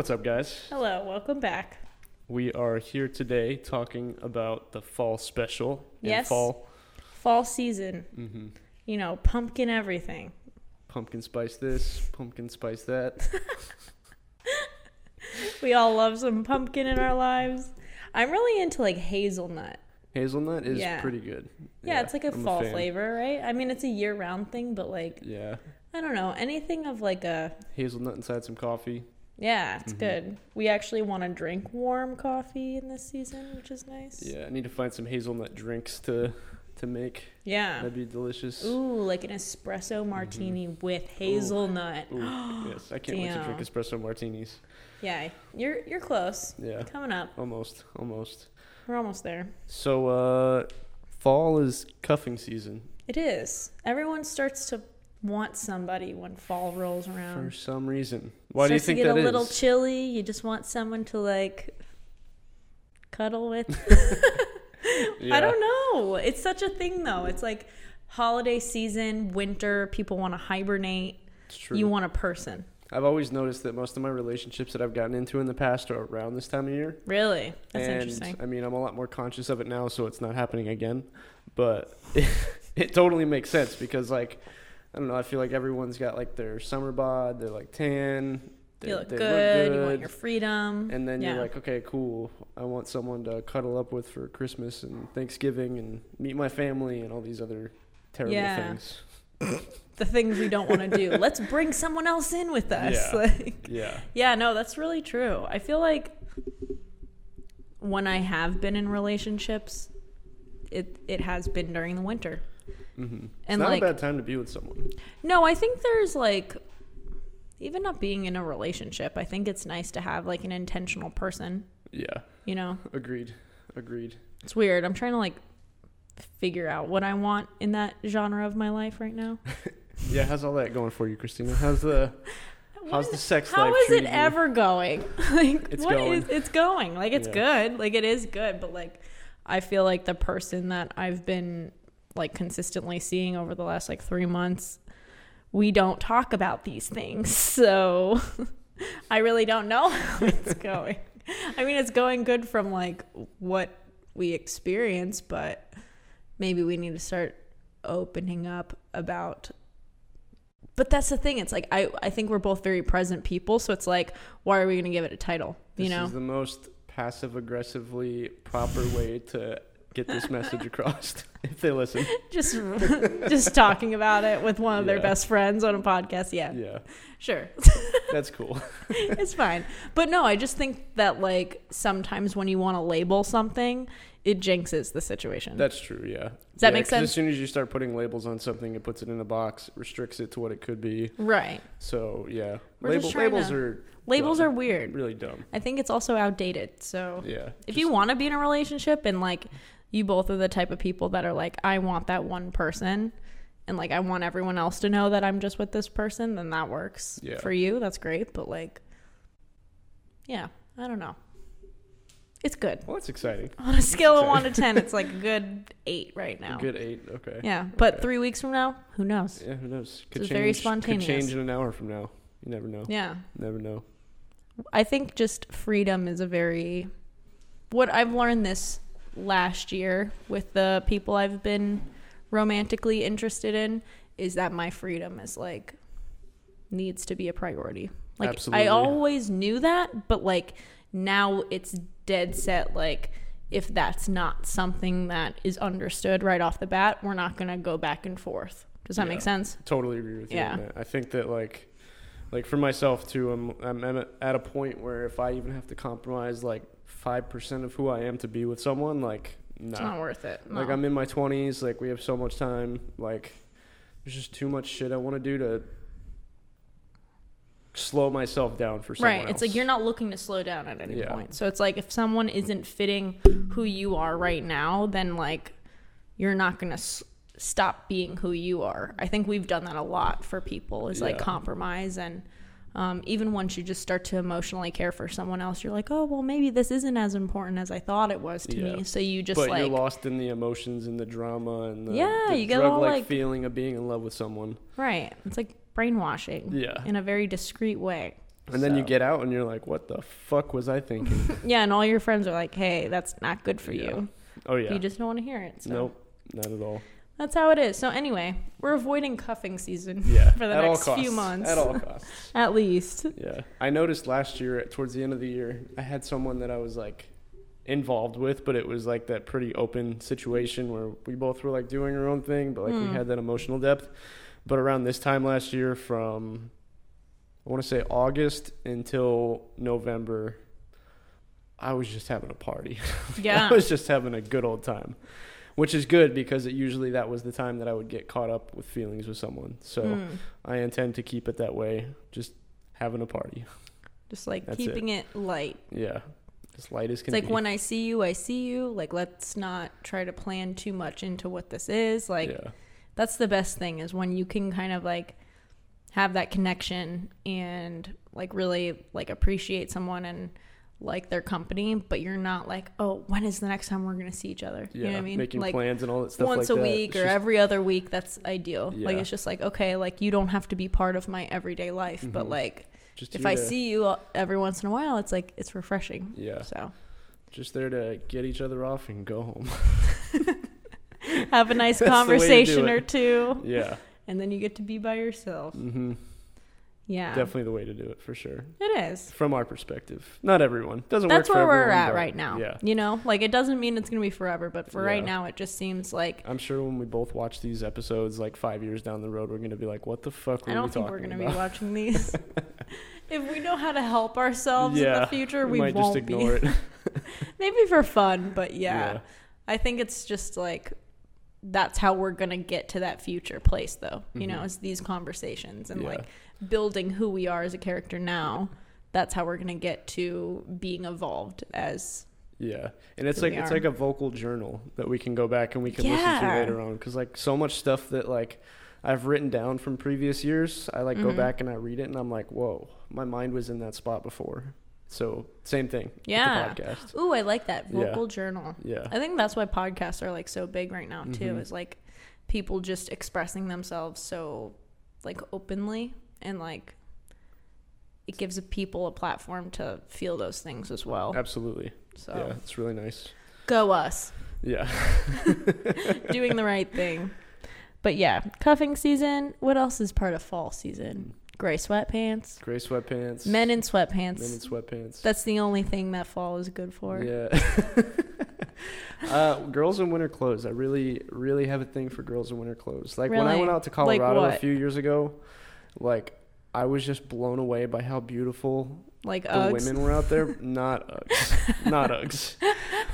What's up, guys? Hello, welcome back. We are here today talking about the fall special. in Yes. fall. Fall season, hmm you know, pumpkin everything. Pumpkin spice this, pumpkin spice that. We all love some pumpkin in our lives. I'm really into like hazelnut. Hazelnut is Yeah. pretty good. Yeah, it's like a I'm fall fan. flavor, right? I mean, it's a year round thing, but like, Yeah. I don't know, anything of like a, Hazelnut inside some coffee. Yeah, it's Mhm. good. We actually want to drink warm coffee in this season, which is nice. Yeah, I need to find some hazelnut drinks to to make. Yeah. That'd be delicious. Ooh, like an espresso martini with hazelnut. Ooh, yes, I can't wait to drink espresso martinis. Yeah, you're you're close. Yeah, Coming up. almost, almost. We're almost there. So, uh, fall is cuffing season It is. Everyone starts to want somebody when fall rolls around. for some reason. Why do you think to get that a little is? chilly. You just want someone to like cuddle with. Yeah. I don't know. It's such a thing though. It's like holiday season, winter, people want to hibernate. It's true. You want a person. I've always noticed that most of my relationships that I've gotten into in the past are around this time of year. Really? That's and interesting. I mean, I'm a lot more conscious of it now, so it's not happening again. But it, totally makes sense because, like, I don't know. I feel like everyone's got like their summer bod. They're like tan. They, You look they good, you want your freedom. and then yeah. you're like, okay, cool. I want someone to cuddle up with for Christmas and Thanksgiving and meet my family and all these other terrible Yeah. things. the things we don't want to do. Let's bring someone else in with us. Yeah. Like Yeah. Yeah, no, that's really true. I feel like when I have been in relationships, it it has been during the winter. Hmm It's And, not like- a bad time to be with someone. No, I think there's like even not being in a relationship, I think it's nice to have like an intentional person, Yeah. you know. Agreed. Agreed. It's weird. I'm trying to like figure out what I want in that genre of my life right now. Yeah, how's all that going for you, Kristina? How's the how's the sex How life is it you? ever going? like It's what going. is- it's going. Like it's Yeah. good. Like it is good, but like I feel like the person that I've been like consistently seeing over the last like 3 months we don't talk about these things. So I really don't know how it's going. I mean, it's going good from like what we experience, but maybe we need to start opening up about but that's the thing it's like i i think we're both very present people so it's like why are we going to give it a title you This know is the most passive aggressively proper way to get this message across if they listen. just just talking about it with one of their best friends on a podcast yeah Yeah. sure That's cool. it's fine but no i just think that like sometimes when you want to label something it jinxes the situation That's true, yeah. Does that Yeah, make sense? As soon as you start putting labels on something, it puts it in a box, restricts it to what it could be. right So yeah. We're Label, labels to- are labels dumb. are weird really dumb. i think it's also outdated so Yeah. if Just- you want to be in a relationship and like you both are the type of people that are like i want that one person and like i want everyone else to know that i'm just with this person then that works Yeah. for you that's great but like yeah i don't know it's good Well it's exciting. on a scale of 1 to 10 it's like a good 8 right now A good eight, okay. yeah but Okay. 3 weeks from now who knows Yeah, who knows? Could It's change very could change in an hour from now. You never know. yeah Never know. I think just freedom is a very what I've learned this last year with the people I've been romantically interested in is that my freedom is like needs to be a priority. Like Absolutely. I always knew that, but like now it's dead set like if that's not something that is understood right off the bat, we're not going to go back and forth. Does that Yeah. make sense? Totally agree with you. Yeah. I think that like, like for myself too, I'm I'm at a point where if I even have to compromise like five percent of who I am to be with someone, like It's nah. not worth it. Like I'm in my twenties. Like we have so much time. Like there's just too much shit I want to do to slow myself down for someone right it's else. like you're not looking to slow down at any Yeah. point so it's like if someone isn't fitting who you are right now then like you're not gonna s- stop being who you are i think we've done that a lot for people is like Yeah. compromise and um, even once you just start to emotionally care for someone else you're like oh well maybe this isn't as important as i thought it was to Yeah. me so you just but like you're lost in the emotions and the drama and the, Yeah, the you get all, like- feeling of being in love with someone. right it's like brainwashing Yeah. in a very discreet way And then you get out and you're like, what the fuck was I thinking? Yeah, and all your friends are like, "Hey, that's not good for Yeah. you. oh, yeah. You just don't want to hear it." So Nope, not at all. That's how it is. So anyway, we're avoiding cuffing season Yeah. for the at all next few months, At all costs. at least. Yeah. I noticed last year, towards the end of the year, I had someone that I was like involved with, but it was like that pretty open situation where we both were like doing our own thing, but like we Mm. had that emotional depth. But around this time last year, from I want to say August until November, I was just having a party. Yeah. I was just having a good old time, which is good because it usually that was the time that I would get caught up with feelings with someone. So Mm. I intend to keep it that way, just having a party. Just like That's keeping it. light. Yeah, as light as It's can like be. when I see you, I see you. Like let's not try to plan too much into what this is. Like yeah, that's the best thing is when you can kind of like have that connection and like really like appreciate someone and like their company, but you're not like, oh, when is the next time we're gonna see each other? yeah, you know what I mean? making like plans and all that stuff once like a that. week It's or just- every other week, that's ideal. Yeah. Like it's just like okay, like you don't have to be part of my everyday life, but Mhm. like just if I to- see you every once in a while, it's like it's refreshing. yeah, So just there to get each other off and go home. have a nice That's the way to do conversation or two, yeah, and then you get to be by yourself. hmm Yeah, definitely the way to do it for sure. it is. From our perspective, not everyone doesn't work. That's where for we're at right now. Yeah, You know, like it doesn't mean it's gonna be forever, but for right now, it just seems like I'm sure when we both watch these episodes, like five years down the road, we're gonna be like, "What the fuck were I don't we think we're gonna about?" be watching these. if we know how to help ourselves in the future, we, might won't just ignore be. it. Maybe for fun, but yeah. yeah, I think it's just like that's how we're gonna get to that future place, though. You know, Mhm. it's these conversations and Yeah. like building who we are as a character now. That's how we're gonna get to being evolved as Yeah, and it's like it's like a vocal journal that we can go back and we can listen to later on because like so much stuff that like I've written down from previous years, I like go Mhm. back and I read it and I'm like, whoa, my mind was in that spot before. So same thing. Yeah. with the podcast. ooh, I like that Yeah. vocal journal. Yeah, I think that's why podcasts are like so big right now too. Mhm. Is like people just expressing themselves so like openly and like it gives people a platform to feel those things as well. absolutely. So Yeah, it's really nice. go us Yeah, doing the right thing. But yeah, cuffing season. What else is part of fall season? Gray sweatpants. gray sweatpants. Men in sweatpants. men in sweatpants. That's the only thing that fall is good for. Yeah. uh, girls in winter clothes. I really, really have a thing for girls in winter clothes. Like when I went out to Like Colorado a few years ago, like I was just blown away by how beautiful Like the Uggs. women were out there. Not Uggs, not Uggs,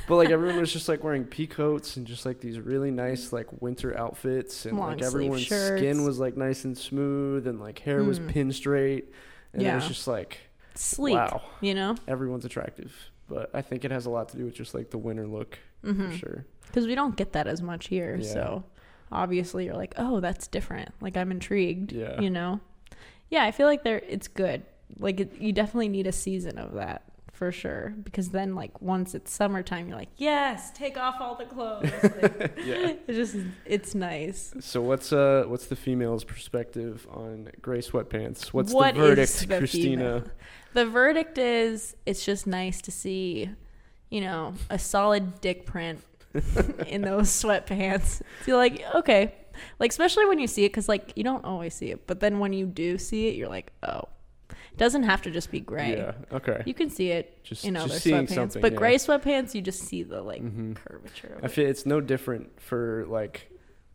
but like everyone was just like wearing pea coats and just like these really nice like winter outfits, and Long like everyone's shirts. skin was like nice and smooth, and like hair was Mm. pin straight, and it was just like Sleek. wow, You know? everyone's attractive. But I think it has a lot to do with just like the winter look Mm-hmm. for sure. because we don't get that as much here. Yeah. So obviously, you're like, oh, that's different. Like I'm intrigued. Yeah. You know? Yeah, I feel like there. It's good. Like it, you definitely need a season of that for sure. Because then, like once it's summertime, you're like, yes, take off all the clothes. Like, Yeah. it's just it's nice. So what's uh what's the female's perspective on gray sweatpants? What's What the verdict, the Kristina? female? The verdict is it's just nice to see, you know, a solid dick print in those sweatpants. You're like, okay. Like, especially when you see it, because, like, you don't always see it. But then when you do see it, you're like, oh. It doesn't have to just be gray. Yeah. Okay. You can see it Just in other sweatpants. But yeah. gray sweatpants, you just see the, like, Mhm. curvature of I it. it's no different for like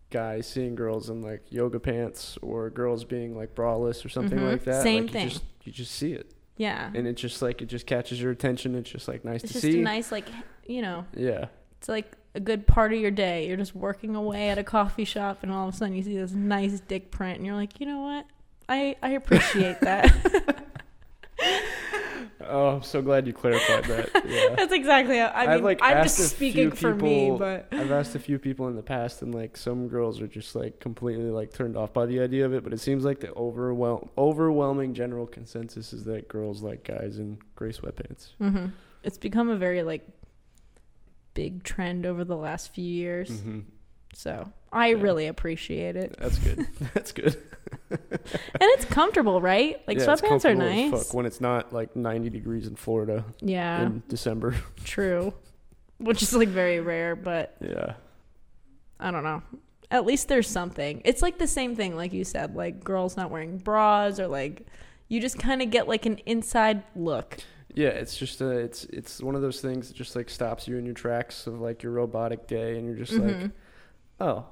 guys seeing girls in like yoga pants or girls being like braless or something Mhm. like that. Same like, thing. You just, you just see it, Yeah. and it just like it just catches your attention. It's just like nice It's to see. a nice, like, you know, yeah. it's like a good part of your day. You're just working away at a coffee shop, and all of a sudden you see this nice dick print, and you're like, you know what? I I appreciate that. Oh, I'm so glad you clarified that. Yeah. That's exactly how I mean. like, I'm just speaking for me, but I've asked a few people in the past, and like some girls are just like completely like turned off by the idea of it. But it seems like the overwhelm overwhelming general consensus is that girls like guys in gray sweatpants. hmm it's become a very like big trend over the last few years. hmm So I Yeah. really appreciate it. That's good. That's good. and it's comfortable, right? Like Yeah, sweatpants are nice. fuck when it's not like 90 degrees in Florida Yeah, in December. true. Which is like very rare, but Yeah. I don't know. At least there's something. It's like the same thing, like you said, like girls not wearing bras or like you just kind of get like an inside look. Yeah, it's just uh it's it's one of those things that just like stops you in your tracks of like your robotic day and you're just like, Mhm. "Oh,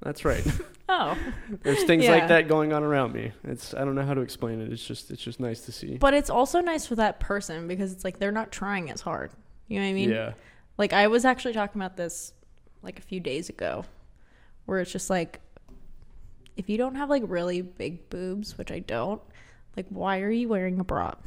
that's right." Oh, There's things Yeah. like that going on around me. It's I don't know how to explain it. It's just it's just nice to see. but it's also nice for that person because it's like they're not trying as hard. You know what I mean? yeah. Like I was actually talking about this like a few days ago, where it's just like if you don't have like really big boobs, which I don't, like why are you wearing a bra?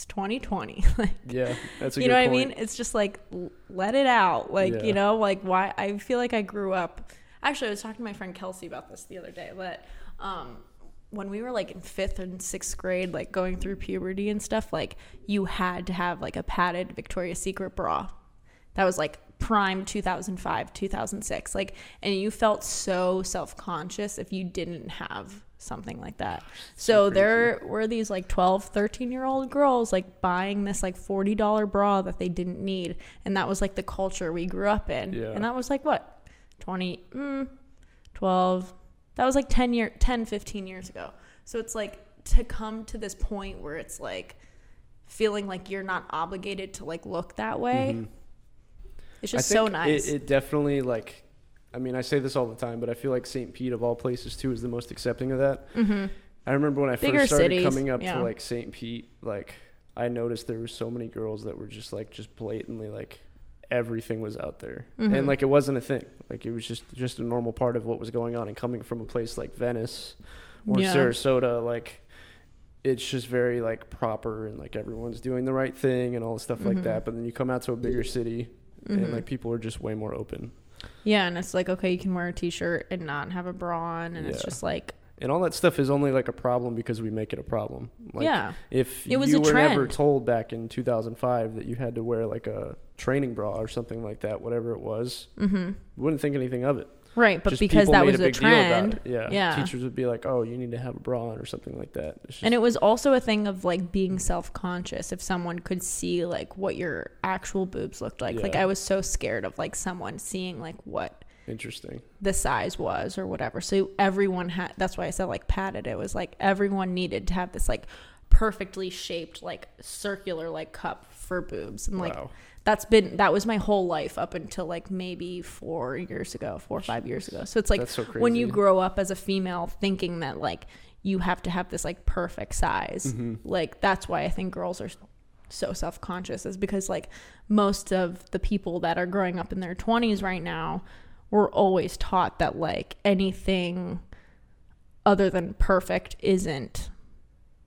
It's 2020. like, Yeah, that's a you know what point. I mean? It's just like let it out. Like, Yeah. you know, like why I feel like I grew up Actually, I was talking to my friend Kelsey about this the other day but um when we were like in 5th and 6th grade like going through puberty and stuff, like you had to have like a padded Victoria's Secret bra. That was like prime 2005, 2006. Like and you felt so self-conscious if you didn't have something like that. So, crazy. there were these like 12, 13 year old girls like buying this like $40 bra that they didn't need. And that was like the culture we grew up in. Yeah. And that was like what? 20, mm, 12. That was like 10 year 10, 15 years ago. So it's like to come to this point where it's like feeling like you're not obligated to like look that way. Mhm. It's just so nice. It, it definitely like I mean, I say this all the time, but I feel like St. Pete of all places too is the most accepting of that. mm-hmm. I remember when I Bigger first started cities, coming up yeah. to like St. Pete, like I noticed there were so many girls that were just like just blatantly like everything was out there. Mhm. And like it wasn't a thing. Like it was just just a normal part of what was going on and coming from a place like Venice or Yeah. Sarasota like it's just very like proper and like everyone's doing the right thing and all the stuff like Mhm. that. But then you come out to a bigger city Mhm. and like people are just way more open. Yeah, and it's like okay, you can wear a t-shirt and not have a bra on, and it's just like And all that stuff is only like a problem because we make it a problem. Like, yeah, If It was you a were never trend. told back in 2005 that you had to wear like a training bra or something like that, whatever it was, mm-hmm. you wouldn't think anything of it. Right. But Just because that was a a big deal about trend. Yeah. Yeah. Teachers would be like, "Oh, you need to have a bra on" or something like that. Just, and it was also a thing of like being self-conscious if someone could see like what your actual boobs looked like. Like I was so scared of like someone seeing like what interesting. the size was or whatever. So everyone had that's why I said like padded. It was like everyone needed to have this like perfectly shaped like circular like cup for boobs. And like wow. that's been that was my whole life up until like maybe 4 years ago, 4 or 5 years ago. So it's like so when you grow up as a female thinking that like you have to have this like perfect size. Mhm. Like that's why I think girls are so self-conscious is because like most of the people that are growing up in their 20s right now were always taught that like anything other than perfect isn't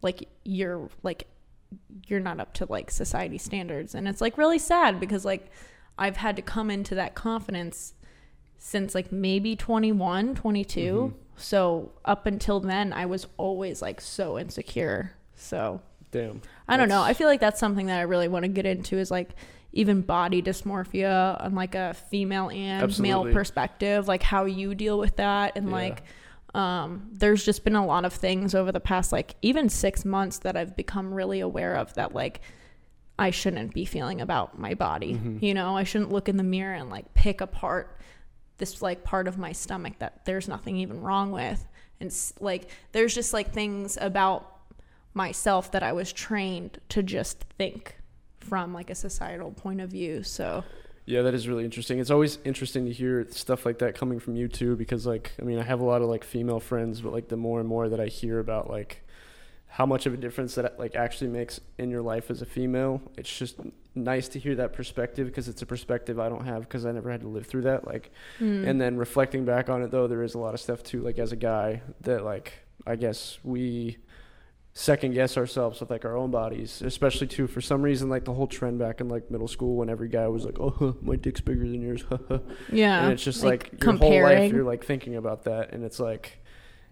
like you're like you're not up to like society standards and it's like really sad because like I've had to come into that confidence since like maybe 21, 22. Mhm. So up until then I was always like so insecure. So Damn. I don't know. I feel like that's something that I really want to get into is like even body dysmorphia on like a female and Absolutely. male perspective, like how you deal with that and Yeah. like um there's just been a lot of things over the past like even 6 months that I've become really aware of that like I shouldn't be feeling about my body. Mhm. You know, I shouldn't look in the mirror and like pick apart this like part of my stomach that there's nothing even wrong with. And like there's just like things about myself that I was trained to just think from like a societal point of view. So Yeah, that is really interesting. It's always interesting to hear stuff like that coming from you too, because like I mean, I have a lot of like female friends, but like the more and more that I hear about like how much of a difference that like actually makes in your life as a female, it's just nice to hear that perspective because it's a perspective I don't have because I never had to live through that. Like, mm, and then reflecting back on it though, there is a lot of stuff too. Like as a guy, that like I guess we second guess ourselves with like our own bodies, especially too for some reason like the whole trend back in like middle school when every guy was like, "Oh, huh, my dick's bigger than yours," yeah, and it's just like, your comparing. whole life you're like thinking about that, and it's like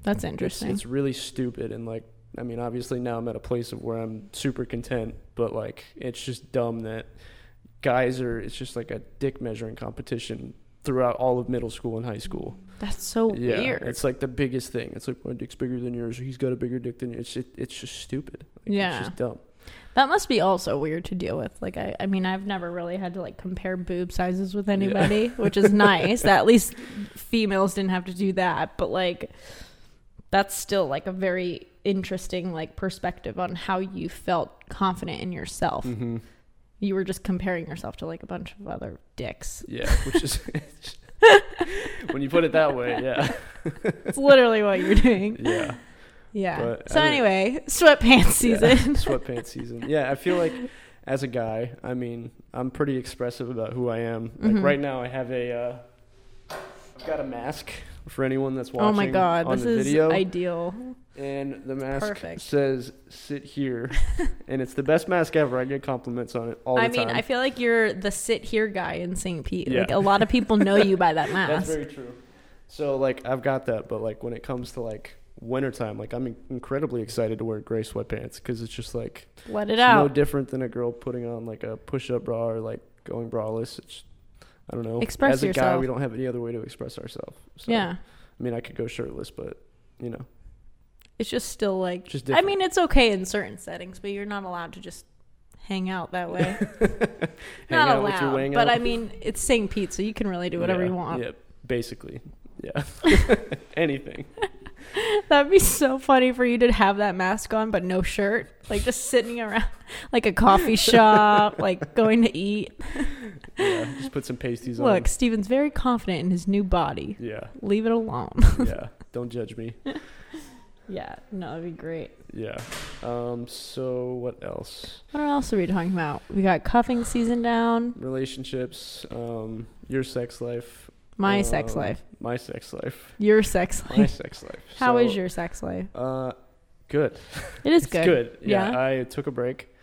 That's it's, interesting. it's really stupid and like I mean, obviously now I'm at a place of where I'm super content, but like it's just dumb that guys are it's just like a dick measuring competition throughout all of middle school and high school. That's so yeah, weird. it's like the biggest thing. It's like my dick's bigger than yours. Or he's got a bigger dick than you. It's just, it's just stupid. Like, Yeah. it's just dumb. That must be also weird to deal with. Like I, I mean, I've never really had to like compare boob sizes with anybody, which is nice. At least females didn't have to do that. But like, that's still like a very interesting like perspective on how you felt confident in yourself. hmm You were just comparing yourself to like a bunch of other dicks. Yeah, which is when you put it that way, yeah, It's literally what you're doing. yeah. Yeah. But, so anyway, sweatpants season. Yeah, sweatpants season. Yeah, I feel like as a guy, I mean, I'm pretty expressive about who I am. Like Mhm. right now, I have a, uh, I've got a mask for anyone that's watching. oh my god, on this is video, ideal. And the mask Perfect. says "sit here," and it's the best mask ever. I get compliments on it all the time. I mean, time. I feel like you're the sit here guy in St. Pete. Yeah. Like a lot of people know you by that mask. That's very true. So like I've got that, but like when it comes to like wintertime, like I'm incredibly excited to wear gray sweatpants because it's just like Let it it's no different than a girl putting on like a push-up bra or like going braless. It's I don't know. Express As a guy, we don't have any other way to express ourselves. So, yeah. I mean, I could go shirtless, but you know, It's just still like just I mean, it's okay in certain settings, but you're not allowed to just hang out that way. Not out allowed. with your but out. I mean, it's St. Pete, so you can really do whatever Yeah, you want. Yeah, basically. Yeah. Anything. That'd be so funny for you to have that mask on but no shirt, like just sitting around like a coffee shop, like going to eat. Yeah. Just put some pasties Look, on. Look, Steven's very confident in his new body. Yeah. Leave it alone. Yeah. Don't judge me. Yeah, no, that'd be great. Yeah. Um. So what else? What else are we talking about? We got cuffing season down. Relationships. Um. Your sex life. My sex uh, life. My sex life. Your sex life. My sex life. How is So, your sex life? Uh, good. It is It's good. good. Yeah, Yeah? I took a break,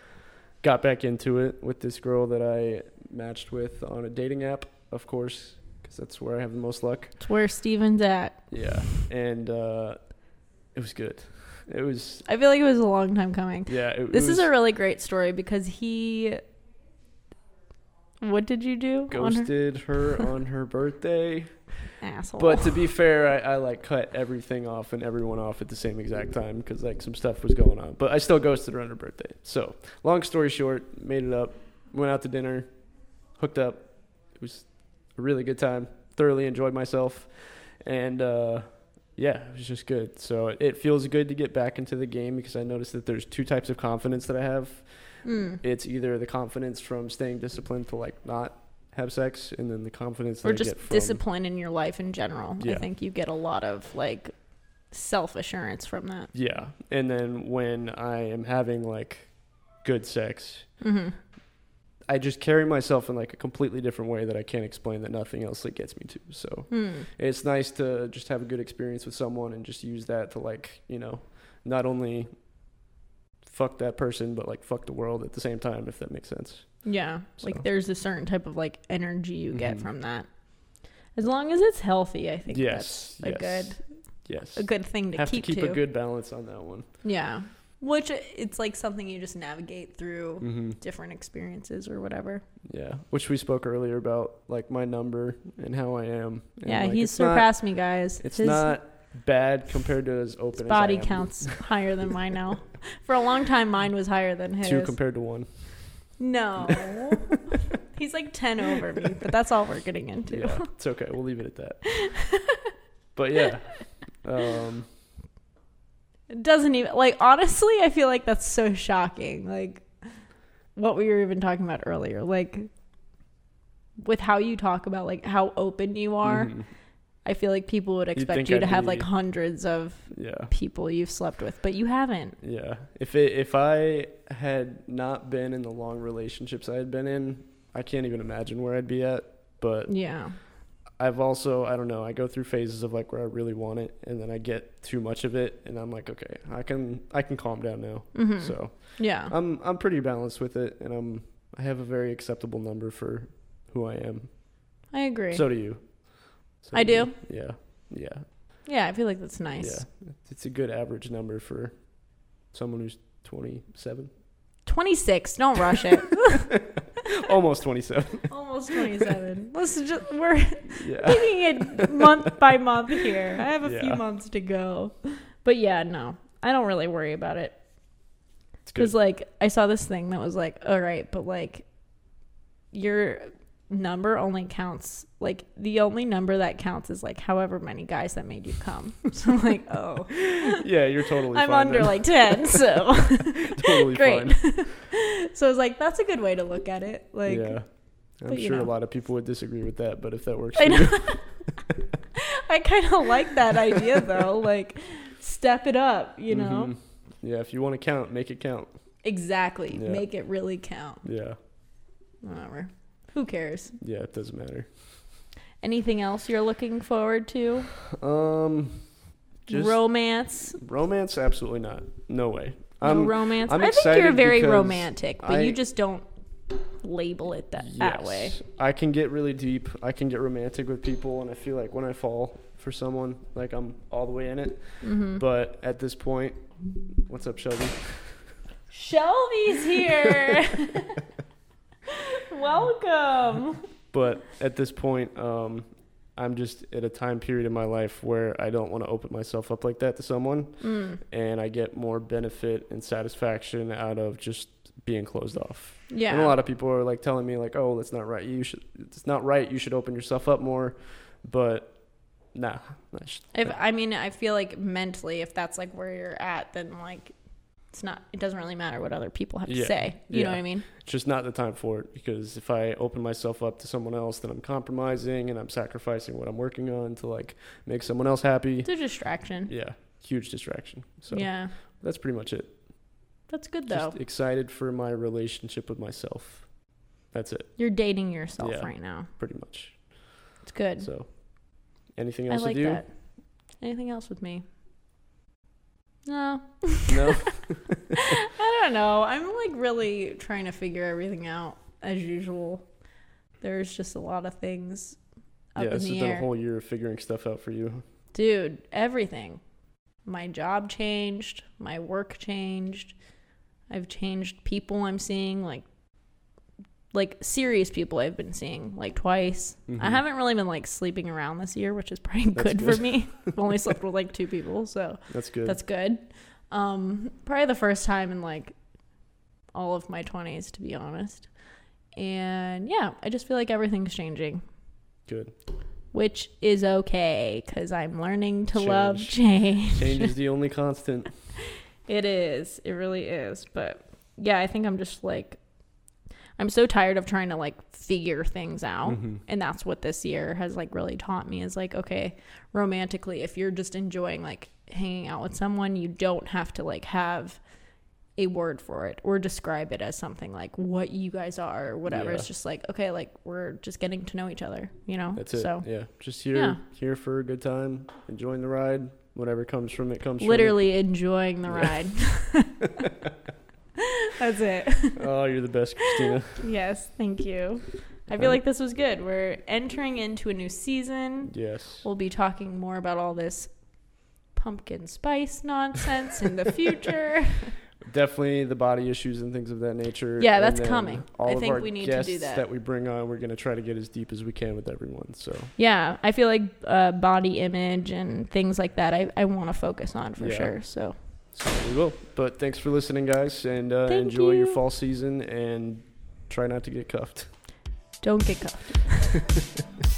got back into it with this girl that I matched with on a dating app, of course, because that's where I have the most luck. It's where Steven's at. Yeah, and uh, it was good. It was I feel like it was a long time coming. yeah. It, This it is a really great story because he. What did you do? on her? ghosted her on her birthday. Asshole. But to be fair, I, I like cut everything off and everyone off at the same exact time because like some stuff was going on. But I still ghosted her on her birthday. So long story short, made it up, went out to dinner, hooked up. It was a really good time. Thoroughly enjoyed myself, and uh, yeah, it was just good. So it feels good to get back into the game because I noticed that there's two types of confidence that I have. Mm. It's either the confidence from staying disciplined to like not have sex, and then the confidence that or just from discipline in your life in general. I think you get a lot of like self assurance from that. Yeah. And then when I am having like good sex, hmm I just carry myself in like a completely different way that I can't explain that nothing else like gets me to. So Hmm. it's nice to just have a good experience with someone and just use that to like, you know, not only fuck that person but like fuck the world at the same time if that makes sense. Yeah, like there's a certain type of like energy you get Mhm. from that. As long as it's healthy, I think yes. that's a yes, good Yes. a good thing to have keep to keep a good balance on that one. Yeah. Which it's like something you just navigate through hmm different experiences or whatever. Yeah, which we spoke earlier about, like my number and how I am. And, yeah, like, he's it's not- surpassed me, guys. It's His not bad compared to his open his body counts higher than mine now. For a long time, mine was higher than his. Two compared to one. no, he's like ten over me, but that's all we're getting into. Yeah, it's okay. We'll leave it at that. but yeah, um, It doesn't even like honestly, I feel like that's so shocking. Like what we were even talking about earlier, like with how you talk about like how open you are. mhm, I feel like people would expect you I'd to have be- like hundreds of yeah, people you've slept with, but you haven't. yeah. If it if I had not been in the long relationships I had been in, I can't even imagine where I'd be at. But Yeah. I've also I don't know. I go through phases of like where I really want it, and then I get too much of it, and I'm like, okay, I can I can calm down now. hmm So yeah. I'm I'm pretty balanced with it, and I'm I have a very acceptable number for who I am. I agree. So do you. So I you. do? Yeah. Yeah. yeah, I feel like that's nice. Yeah. It's a good average number for someone who's 27. 26, don't rush it. Almost 27. Almost 27. Let's just we're Yeah. taking it month by month here. I have a Yeah. few months to go. But yeah, no. I don't really worry about it. Cuz like I saw this thing that was like, "All right, but like your number only counts like the only number that counts is like however many guys that made you come." So I'm like, "Oh, Yeah, you're totally I'm under then. like 10." So totally great. fine. so I was like, "That's a good way to look at it." Like yeah. I'm sure a lot of people would disagree with that, but if that works I for know. you. I kind of like that idea though. Like, step it up, you know? Mhm. Yeah, if you want to count, make it count. Exactly. Yeah. Make it really count. Yeah. Whatever. Who cares? Yeah, it doesn't matter. Anything else you're looking forward to? Um just romance? romance absolutely not. No way. No I'm romance? I'm I think you're very romantic, but I- you just don't label it that, that way. Yes. I can get really deep. I can get romantic with people, and I feel like when I fall for someone, like I'm all the way in it. hmm But at this point, what's up, Shelby? Shelby's here. Welcome. But at this point, um, I'm just at a time period in my life where I don't want to open myself up like that to someone, Mm. and I get more benefit and satisfaction out of just being closed off. Yeah. And a lot of people are like telling me like, "Oh, that's not right. You should. It's not right. You should open yourself up more." But nah, If I mean, I feel like mentally, if that's like where you're at, then like it's not. It doesn't really matter what other people have to Yeah. say. You know what I mean? it's just not the time for it because if I open myself up to someone else, then I'm compromising and I'm sacrificing what I'm working on to like make someone else happy. It's a distraction. Yeah, huge distraction. So yeah, that's pretty much it. that's good though. Just excited for my relationship with myself. That's it, You're dating yourself Yeah. right now. pretty much. It's good. So, anything I else like with you? that. Anything else with me? No, No. I don't know. I'm like really trying to figure everything out as usual. There's just a lot of things up yeah, in this has the been a whole year of figuring stuff out for you. Dude, everything. My job changed, my work changed. I've changed people I'm seeing like like serious people I've been seeing like twice. I Mhm. haven't really been like sleeping around this year, which is probably good, good. for me. I've only slept with like two people, so That's good. that's good. Um probably the first time in like all of my 20s to be honest. And yeah, I just feel like everything's changing good. which is okay because I'm learning to love Change. change. Change is the only constant. It is. It really is. But yeah, I think I'm just like, I'm so tired of trying to like figure things out. Mhm. And that's what this year has like really taught me is like, okay, romantically, if you're just enjoying like hanging out with someone, you don't have to like have a word for it or describe it as something like what you guys are or whatever. Yeah. It's just like, okay, like we're just getting to know each other, you know? That's it. So yeah, just here, Yeah. here for a good time, enjoying the ride. Whatever comes from it comes from. literally enjoying the ride. That's it. Oh, you're the best, Kristina. Yes, thank you. I feel like this was good. We're entering into a new season. Yes. We'll be talking more about all this pumpkin spice nonsense in the future. Definitely the body issues and things of that nature. Yeah, And that's then coming. All I of think our we need to do guests that. that we bring on, we're going to try to get as deep as we can with everyone. So, yeah, I feel like uh, body image and things like that. I, I want to focus on for Yeah. sure. So so we will. But thanks for listening, guys, and uh, enjoy your fall season and try not to get cuffed. don't get cuffed.